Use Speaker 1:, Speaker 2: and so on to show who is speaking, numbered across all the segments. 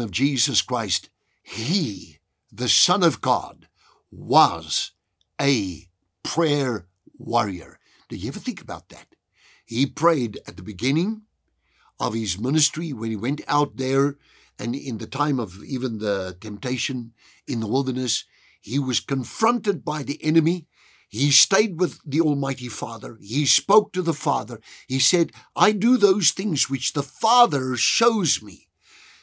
Speaker 1: of Jesus Christ, he, the Son of God, was a prayer warrior. Do you ever think about that? He prayed at the beginning of his ministry when he went out there and in the time of even the temptation in the wilderness, he was confronted by the enemy. He stayed with the Almighty Father. He spoke to the Father. He said, I do those things which the Father shows me.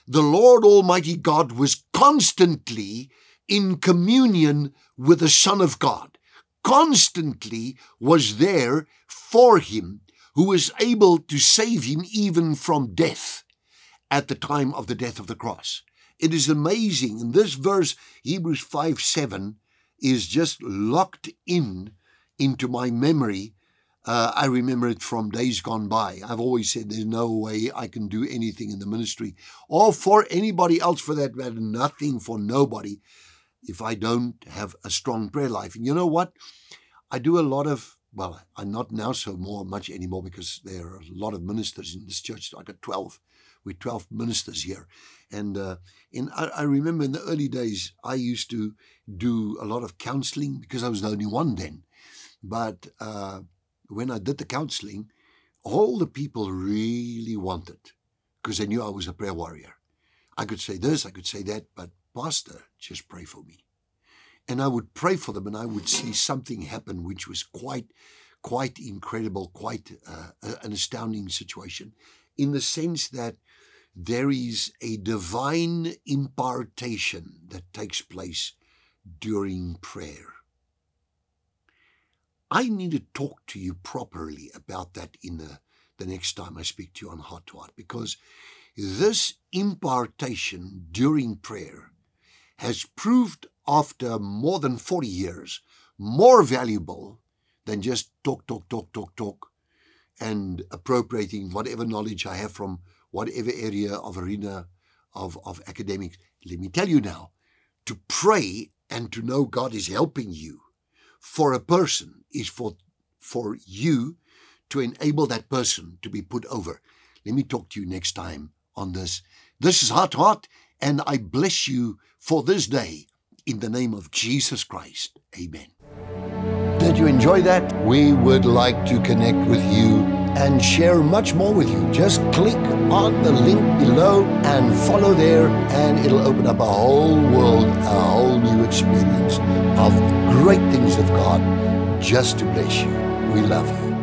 Speaker 1: The Lord Almighty God was constantly in communion with the Son of God, constantly was there for him, who was able to save him even from death at the time of the death of the cross. It is amazing. In this verse, Hebrews 5 7 is just locked in into my memory. Uh, I remember it from days gone by. I've always said there's no way I can do anything in the ministry or for anybody else for that matter, nothing for nobody if I don't have a strong prayer life. And you know what? I do a lot of, well, I'm not now so more much anymore because there are a lot of ministers in this church. I got 12 with 12 ministers here. And uh, in, I, I, remember in the early days, I used to do a lot of counseling because I was the only one then. But uh, when I did the counseling, all the people really wanted because they knew I was a prayer warrior. I could say this, I could say that, but Pastor, just pray for me. And I would pray for them and I would see something happen which was quite, quite incredible, quite uh, an astounding situation in the sense that there is a divine impartation that takes place during prayer. I need to talk to you properly about that in the, the next time I speak to you on Heart to Heart because this impartation during prayer has proved after more than 40 years more valuable than just talk, talk, talk, talk, talk, and appropriating whatever knowledge I have from whatever area of arena of, of academics. Let me tell you now, to pray and to know God is helping you for a person is for, for you to enable that person to be put over. Let me talk to you next time on this. This is Heart Heart, and I bless you for this day in the name of Jesus Christ. Amen. Did you enjoy that? We would like to connect with you and share much more with you. Just click on the link below and follow there, and it'll open up a whole world, a whole new experience of God just to bless you. We love you.